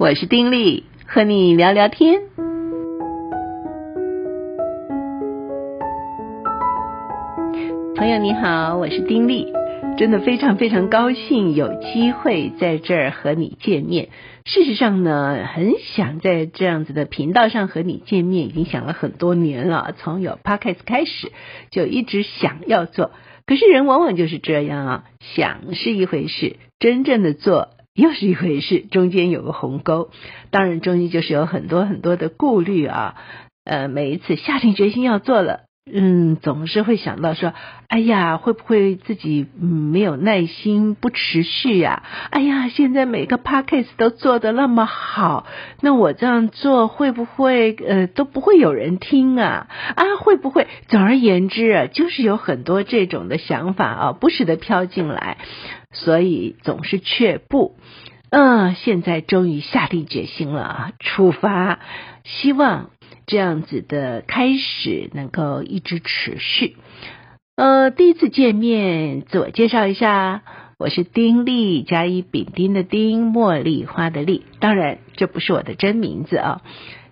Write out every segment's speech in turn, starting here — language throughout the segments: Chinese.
我是丁力，和你聊聊天。朋友你好，我是丁力，真的非常非常高兴有机会在这儿和你见面。事实上呢，很想在这样子的频道上和你见面，已经想了很多年了。从有 Podcast 开始，就一直想要做。可是人往往就是这样啊，想是一回事，真正的做又是一回事，中间有个鸿沟。当然，中间就是有很多很多的顾虑啊。呃，每一次下定决心要做了。嗯，总是会想到说，哎呀，会不会自己没有耐心，不持续呀？哎呀，现在每个 podcast 都做得那么好，那我这样做会不会呃都不会有人听啊？啊，会不会？总而言之，就是有很多这种的想法啊，不时的飘进来，所以总是却步。嗯，现在终于下定决心了，出发，希望。这样子的开始能够一直持续。呃，第一次见面，自我介绍一下，我是丁莉，甲乙丙丁的丁，茉莉花的莉。当然，这不是我的真名字啊。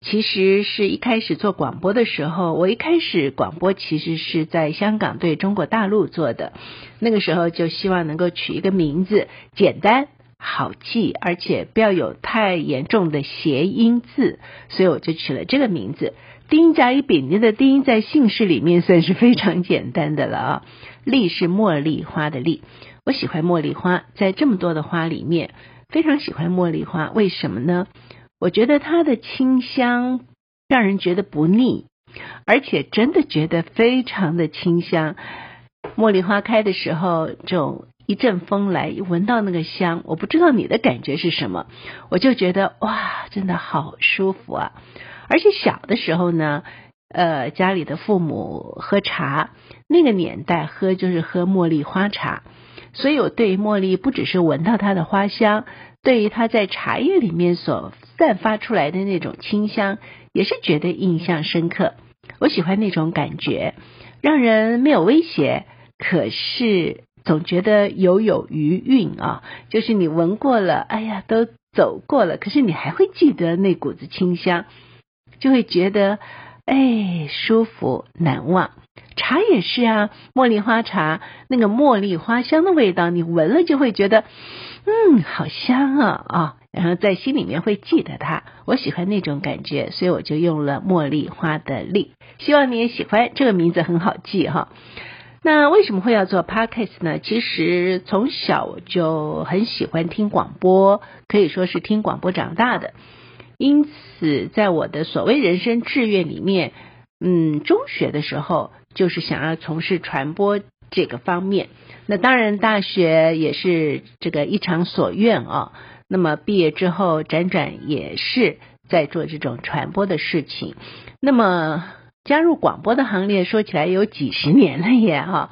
其实是一开始做广播的时候，我一开始广播其实是在香港对中国大陆做的。那个时候就希望能够取一个名字，简单。好记，而且不要有太严重的谐音字，所以我就取了这个名字。丁甲乙丙丁的丁，在姓氏里面算是非常简单的了啊。莉是茉莉花的莉，我喜欢茉莉花，在这么多的花里面，非常喜欢茉莉花。为什么呢？我觉得它的清香让人觉得不腻，而且真的觉得非常的清香。茉莉花开的时候，这种。一阵风来，一闻到那个香，我不知道你的感觉是什么，我就觉得哇，真的好舒服啊！而且小的时候呢，呃，家里的父母喝茶，那个年代喝就是喝茉莉花茶，所以我对茉莉不只是闻到它的花香，对于它在茶叶里面所散发出来的那种清香，也是觉得印象深刻。我喜欢那种感觉，让人没有威胁，可是。总觉得犹有余韵啊，就是你闻过了，哎呀，都走过了，可是你还会记得那股子清香，就会觉得哎，舒服难忘。茶也是啊，茉莉花茶那个茉莉花香的味道，你闻了就会觉得嗯，好香啊啊，然后在心里面会记得它。我喜欢那种感觉，所以我就用了茉莉花的莉，希望你也喜欢这个名字，很好记哈。那为什么会要做 Podcast 呢？其实从小就很喜欢听广播，可以说是听广播长大的。因此，在我的所谓人生志愿里面，嗯，中学的时候就是想要从事传播这个方面。那当然，大学也是这个一偿所愿啊。那么毕业之后，辗转也是在做这种传播的事情。那么。加入广播的行列，说起来有几十年了耶哈。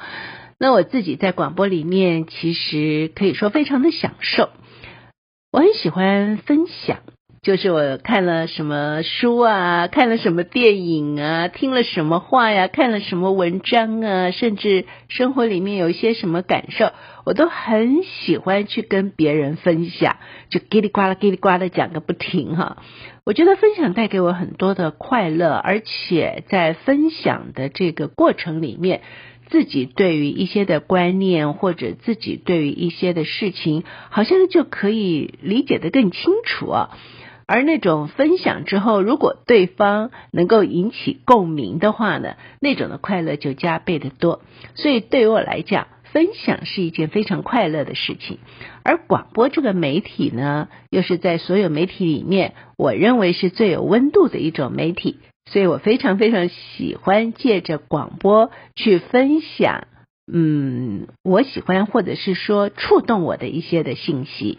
那我自己在广播里面，其实可以说非常的享受。我很喜欢分享，就是我看了什么书啊，看了什么电影啊，听了什么话呀，看了什么文章啊，甚至生活里面有一些什么感受，我都很喜欢去跟别人分享，就叽里呱啦叽里呱啦讲个不停哈。我觉得分享带给我很多的快乐，而且在分享的这个过程里面，自己对于一些的观念或者自己对于一些的事情，好像就可以理解得更清楚啊。而那种分享之后，如果对方能够引起共鸣的话呢，那种的快乐就加倍的多。所以对于我来讲，分享是一件非常快乐的事情，而广播这个媒体呢，又是在所有媒体里面，我认为是最有温度的一种媒体，所以我非常非常喜欢借着广播去分享，嗯，我喜欢或者是说触动我的一些的信息。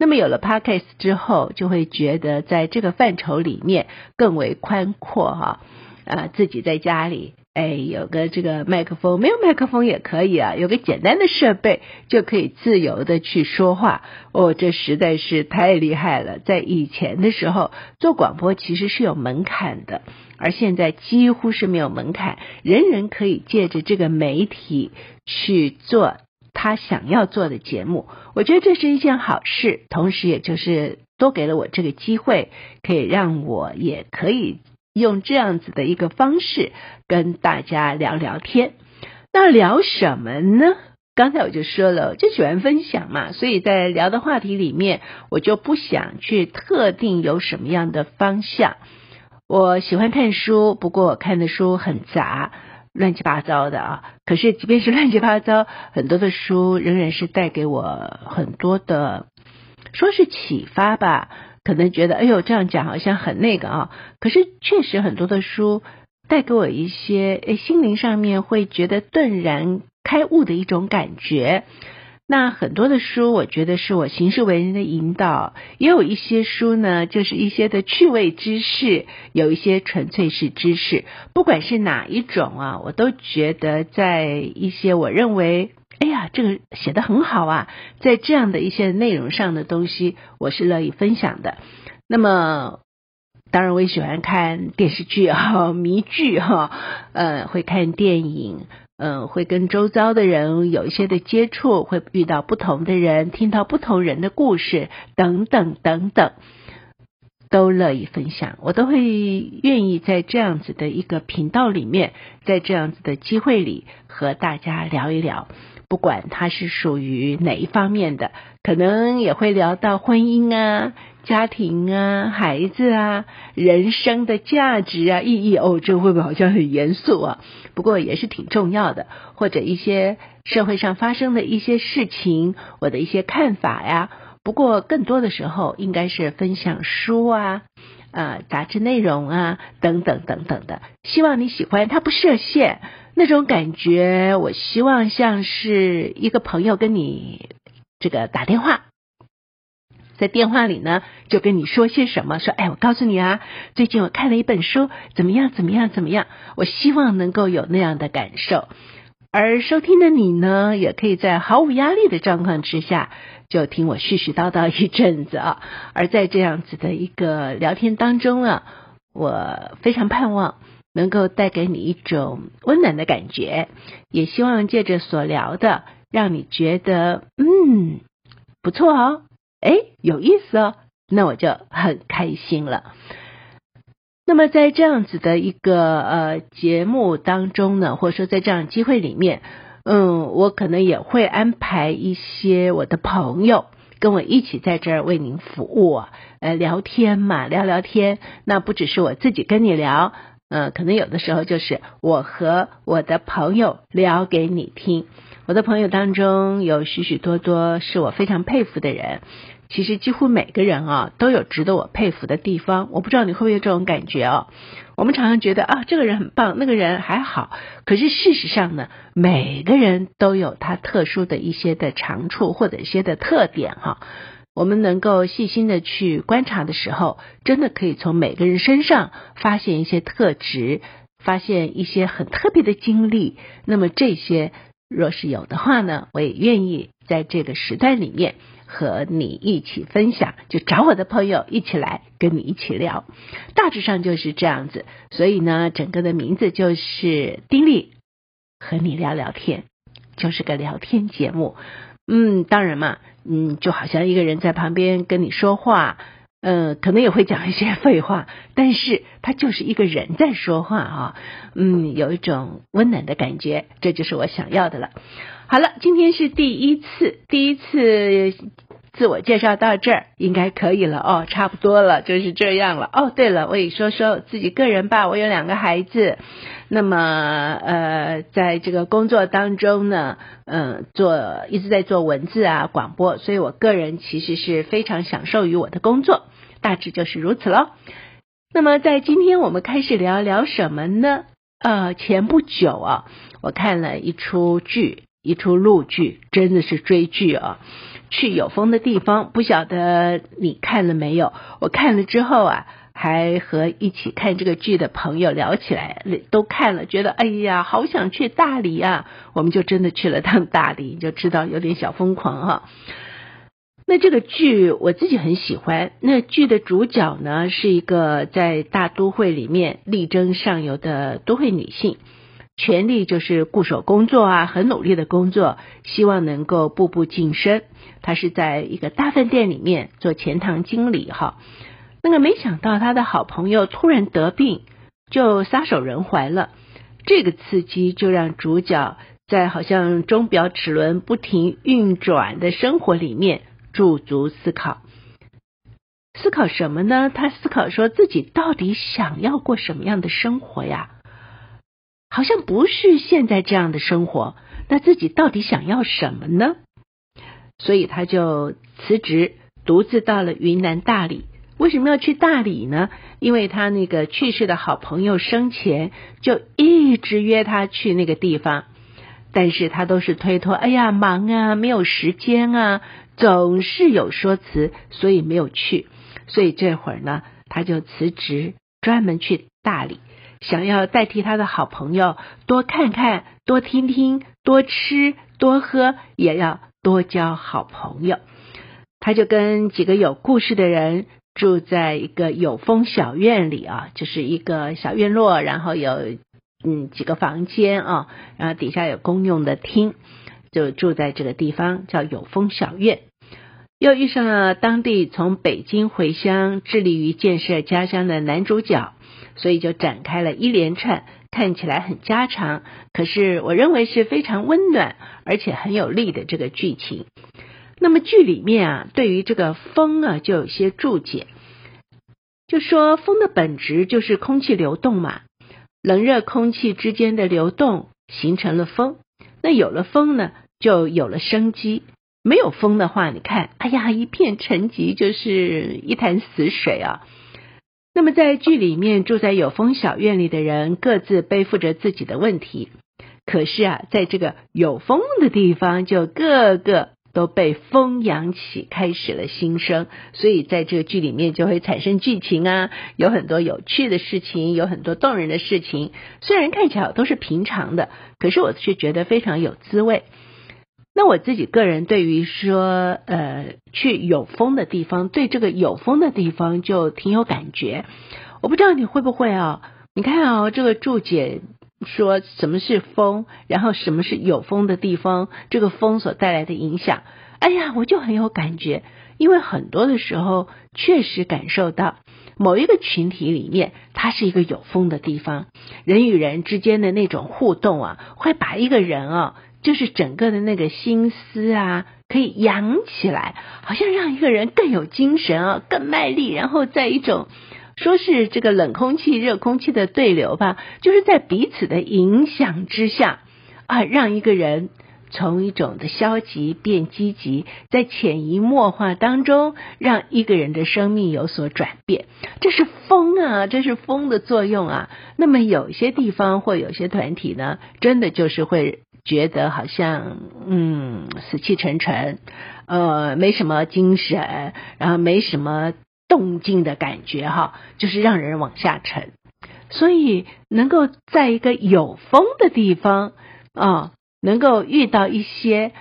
那么有了 Podcast 之后，就会觉得在这个范畴里面更为宽阔哈，啊，自己在家里。哎，有个这个麦克风，没有麦克风也可以啊。有个简单的设备就可以自由的去说话。哦，这实在是太厉害了。在以前的时候做广播其实是有门槛的，而现在几乎是没有门槛，人人可以借着这个媒体去做他想要做的节目。我觉得这是一件好事，同时也就是多给了我这个机会，可以让我也可以用这样子的一个方式跟大家聊聊天。那聊什么呢？刚才我就说了，我就喜欢分享嘛，所以在聊的话题里面，我就不想去特定有什么样的方向。我喜欢看书，不过我看的书很杂，乱七八糟的啊。可是即便是乱七八糟，很多的书仍然是带给我很多的，说是启发吧。可能觉得，哎呦，这样讲好像很那个啊。可是确实很多的书带给我一些，诶，心灵上面会觉得顿然。开悟的一种感觉。那很多的书，我觉得是我行事为人的引导；也有一些书呢，就是一些的趣味知识，有一些纯粹是知识。不管是哪一种啊，我都觉得在一些我认为，哎呀，这个写得很好啊，在这样的一些内容上的东西，我是乐意分享的。那么，当然我也喜欢看电视剧哈，迷剧哈，呃，会看电影。嗯，会跟周遭的人有一些的接触，会遇到不同的人，听到不同人的故事，等等等等，都乐意分享。我都会愿意在这样子的一个频道里面，在这样子的机会里和大家聊一聊。不管它是属于哪一方面的，可能也会聊到婚姻啊、家庭啊、孩子啊、人生的价值啊、意义哦，这会不会好像很严肃啊？不过也是挺重要的，或者一些社会上发生的一些事情，我的一些看法呀。不过更多的时候，应该是分享书啊、呃、杂志内容啊等等等等的。希望你喜欢，它不设限。那种感觉，我希望像是一个朋友跟你这个打电话，在电话里呢，就跟你说些什么，说，哎，我告诉你啊，最近我看了一本书，怎么样，怎么样，怎么样？我希望能够有那样的感受，而收听的你呢，也可以在毫无压力的状况之下，就听我絮絮叨叨一阵子啊。而在这样子的一个聊天当中啊，我非常盼望。能够带给你一种温暖的感觉，也希望借着所聊的，让你觉得嗯不错哦，哎有意思哦，那我就很开心了。那么在这样子的一个呃节目当中呢，或者说在这样机会里面，嗯，我可能也会安排一些我的朋友跟我一起在这儿为您服务，呃聊天嘛，聊聊天。那不只是我自己跟你聊。呃，可能有的时候就是我和我的朋友聊给你听。我的朋友当中有许许多多是我非常佩服的人。其实几乎每个人啊都有值得我佩服的地方。我不知道你会不会有这种感觉哦？我们常常觉得啊，这个人很棒，那个人还好。可是事实上呢，每个人都有他特殊的一些的长处或者一些的特点哈。我们能够细心的去观察的时候，真的可以从每个人身上发现一些特质，发现一些很特别的经历。那么这些若是有的话呢，我也愿意在这个时段里面和你一起分享，就找我的朋友一起来跟你一起聊。大致上就是这样子，所以呢，整个的名字就是丁力和你聊聊天，就是个聊天节目。嗯，当然嘛。嗯，就好像一个人在旁边跟你说话，嗯，可能也会讲一些废话，但是他就是一个人在说话啊，嗯，有一种温暖的感觉，这就是我想要的了。好了，今天是第一次，第一次。自我介绍到这儿应该可以了哦，差不多了，就是这样了。哦，对了，我也说说自己个人吧。我有两个孩子，那么呃，在这个工作当中呢，嗯、呃，做一直在做文字啊广播，所以我个人其实是非常享受于我的工作，大致就是如此喽。那么在今天我们开始聊聊什么呢？呃，前不久啊，我看了一出剧，一出陆剧，真的是追剧啊。去有风的地方，不晓得你看了没有？我看了之后啊，还和一起看这个剧的朋友聊起来，都看了，觉得哎呀，好想去大理啊！我们就真的去了趟大理，就知道有点小疯狂哈。那这个剧我自己很喜欢，那剧的主角呢，是一个在大都会里面力争上游的都会女性。全力就是固守工作啊，很努力的工作，希望能够步步晋升。他是在一个大饭店里面做钱塘经理哈。那个没想到他的好朋友突然得病，就撒手人寰了。这个刺激就让主角在好像钟表齿轮不停运转的生活里面驻足思考。思考什么呢？他思考说自己到底想要过什么样的生活呀？好像不是现在这样的生活，那自己到底想要什么呢？所以他就辞职，独自到了云南大理。为什么要去大理呢？因为他那个去世的好朋友生前就一直约他去那个地方，但是他都是推脱，哎呀，忙啊，没有时间啊，总是有说辞，所以没有去。所以这会儿呢，他就辞职，专门去大理。想要代替他的好朋友多看看、多听听、多吃、多喝，也要多交好朋友。他就跟几个有故事的人住在一个有风小院里啊，就是一个小院落，然后有嗯几个房间啊，然后底下有公用的厅，就住在这个地方叫有风小院。又遇上了当地从北京回乡、致力于建设家乡的男主角。所以就展开了一连串看起来很家常，可是我认为是非常温暖而且很有力的这个剧情。那么剧里面啊，对于这个风啊，就有些注解，就说风的本质就是空气流动嘛，冷热空气之间的流动形成了风。那有了风呢，就有了生机。没有风的话，你看，哎呀，一片沉寂，就是一潭死水啊。那么，在剧里面住在有风小院里的人，各自背负着自己的问题。可是啊，在这个有风的地方，就个个都被风扬起，开始了新生。所以，在这个剧里面就会产生剧情啊，有很多有趣的事情，有很多动人的事情。虽然看起来都是平常的，可是我却觉得非常有滋味。那我自己个人对于说，呃，去有风的地方，对这个有风的地方就挺有感觉。我不知道你会不会啊？你看啊，这个注解说什么是风，然后什么是有风的地方，这个风所带来的影响。哎呀，我就很有感觉，因为很多的时候确实感受到某一个群体里面，它是一个有风的地方，人与人之间的那种互动啊，会把一个人啊。就是整个的那个心思啊，可以扬起来，好像让一个人更有精神啊，更卖力。然后在一种说是这个冷空气、热空气的对流吧，就是在彼此的影响之下啊，让一个人从一种的消极变积极，在潜移默化当中，让一个人的生命有所转变。这是风啊，这是风的作用啊。那么有些地方或有些团体呢，真的就是会。觉得好像嗯死气沉沉，呃没什么精神，然后没什么动静的感觉哈，就是让人往下沉。所以能够在一个有风的地方啊，能够遇到一些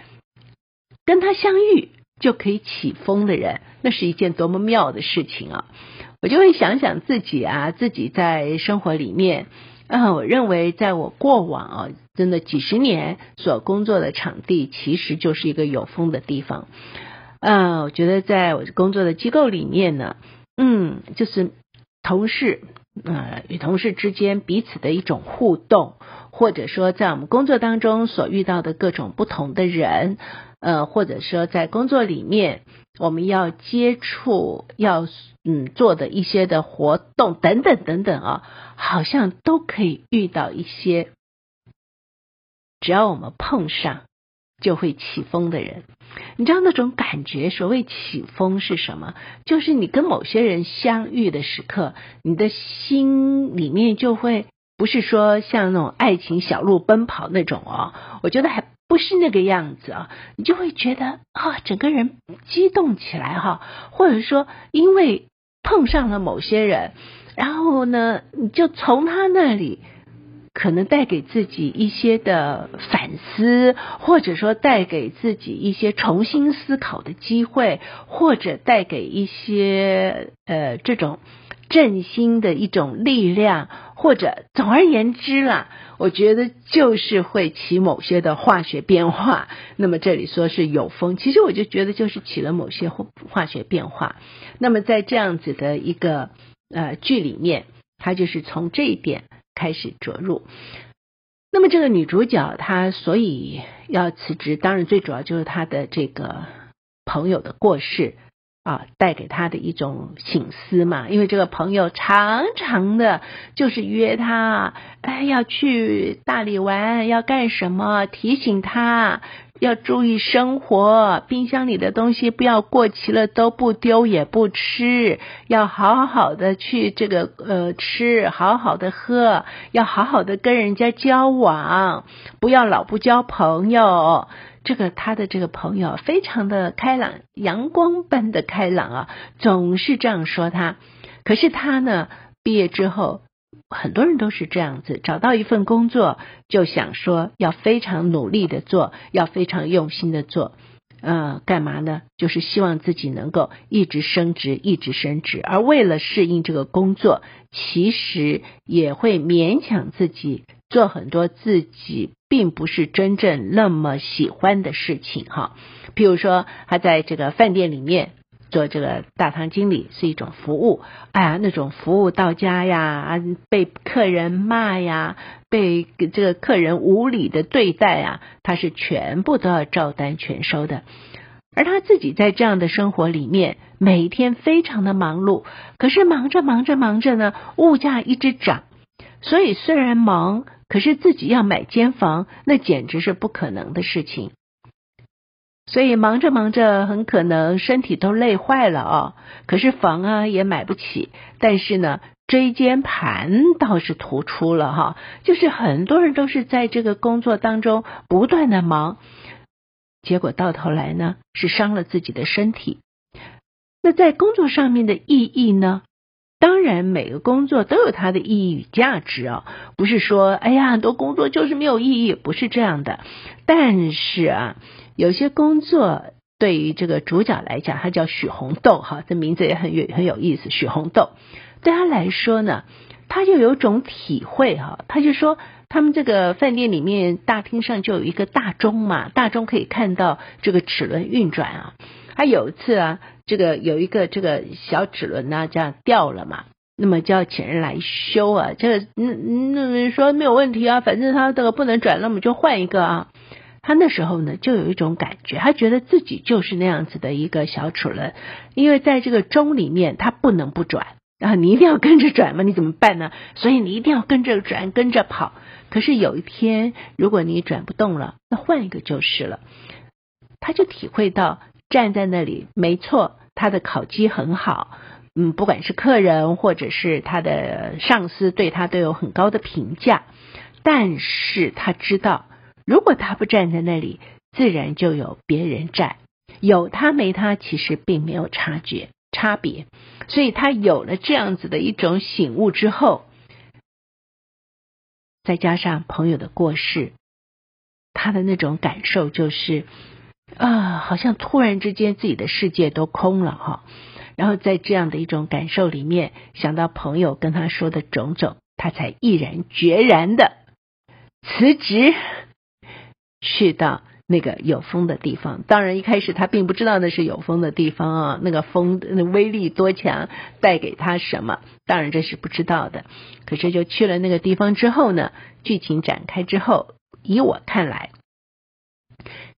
跟他相遇就可以起风的人，那是一件多么妙的事情啊！我就会想想自己啊，自己在生活里面。啊，我认为在我过往啊，真的几十年所工作的场地，其实就是一个有风的地方。啊，我觉得在我工作的机构里面呢，嗯，就是同事，呃，与同事之间彼此的一种互动，或者说在我们工作当中所遇到的各种不同的人，呃，或者说在工作里面我们要接触要。嗯，做的一些的活动等等等等啊，好像都可以遇到一些，只要我们碰上就会起风的人。你知道那种感觉？所谓起风是什么？就是你跟某些人相遇的时刻，你的心里面就会不是说像那种爱情小路奔跑那种哦，我觉得还。不是那个样子啊，你就会觉得啊，整个人激动起来哈，或者说因为碰上了某些人，然后呢，你就从他那里可能带给自己一些的反思，或者说带给自己一些重新思考的机会，或者带给一些呃这种振兴的一种力量，或者总而言之啦，我觉得就是会起某些的化学变化。那么这里说是有风，其实我就觉得就是起了某些化学变化。那么在这样子的一个呃剧里面，他就是从这一点开始着入。那么这个女主角她所以要辞职，当然最主要就是她的这个朋友的过世啊，带给他的一种醒思嘛。因为这个朋友常常的，就是约他，哎，要去大理玩，要干什么，提醒他。要注意生活，冰箱里的东西不要过期了都不丢也不吃，要好好的去这个呃吃，好好的喝，要好好的跟人家交往，不要老不交朋友。这个他的这个朋友非常的开朗，阳光般的开朗啊，总是这样说他。可是他呢，毕业之后。很多人都是这样子，找到一份工作就想说要非常努力的做，要非常用心的做，呃，干嘛呢？就是希望自己能够一直升职，一直升职。而为了适应这个工作，其实也会勉强自己做很多自己并不是真正那么喜欢的事情哈。譬如说，他在这个饭店里面。做这个大堂经理是一种服务，哎呀，那种服务到家呀，被客人骂呀，被这个客人无理的对待啊，他是全部都要照单全收的。而他自己在这样的生活里面，每天非常的忙碌，可是忙着忙着忙着呢，物价一直涨，所以虽然忙，可是自己要买间房，那简直是不可能的事情。所以忙着忙着，很可能身体都累坏了哦。可是房啊也买不起，但是呢，椎间盘倒是突出了哈。就是很多人都是在这个工作当中不断的忙，结果到头来呢是伤了自己的身体。那在工作上面的意义呢？当然，每个工作都有它的意义与价值啊，不是说哎呀，很多工作就是没有意义，不是这样的。但是啊。有些工作对于这个主角来讲，他叫许红豆哈，这名字也很有很有意思。许红豆对他来说呢，他就有种体会哈，他就说他们这个饭店里面大厅上就有一个大钟嘛，大钟可以看到这个齿轮运转啊。他有一次啊，这个有一个这个小齿轮呢，这样掉了嘛，那么就要请人来修啊。这个嗯嗯说没有问题啊，反正他这个不能转，那么就换一个啊。他那时候呢，就有一种感觉，他觉得自己就是那样子的一个小齿轮，因为在这个钟里面，他不能不转，然后你一定要跟着转嘛，你怎么办呢？所以你一定要跟着转，跟着跑。可是有一天，如果你转不动了，那换一个就是了。他就体会到站在那里，没错，他的烤鸡很好，嗯，不管是客人或者是他的上司，对他都有很高的评价，但是他知道。如果他不站在那里，自然就有别人站。有他没他，其实并没有差觉差别。所以他有了这样子的一种醒悟之后，再加上朋友的过世，他的那种感受就是啊，好像突然之间自己的世界都空了哈。然后在这样的一种感受里面，想到朋友跟他说的种种，他才毅然决然的辞职。去到那个有风的地方，当然一开始他并不知道那是有风的地方啊，那个风的威力多强，带给他什么，当然这是不知道的。可是就去了那个地方之后呢，剧情展开之后，以我看来，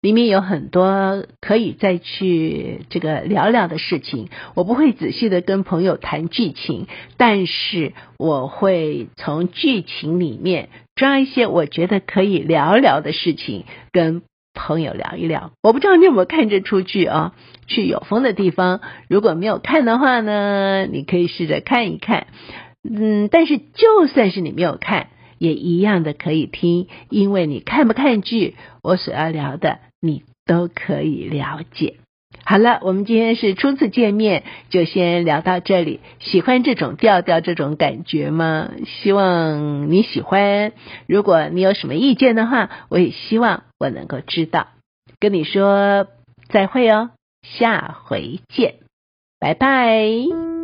里面有很多可以再去这个聊聊的事情。我不会仔细的跟朋友谈剧情，但是我会从剧情里面。抓一些我觉得可以聊聊的事情，跟朋友聊一聊。我不知道你有没有看这出剧啊？去有风的地方，如果没有看的话呢，你可以试着看一看。嗯，但是就算是你没有看，也一样的可以听，因为你看不看剧，我所要聊的你都可以了解。好了，我们今天是初次见面，就先聊到这里。喜欢这种调调、这种感觉吗？希望你喜欢。如果你有什么意见的话，我也希望我能够知道。跟你说再会哦，下回见，拜拜。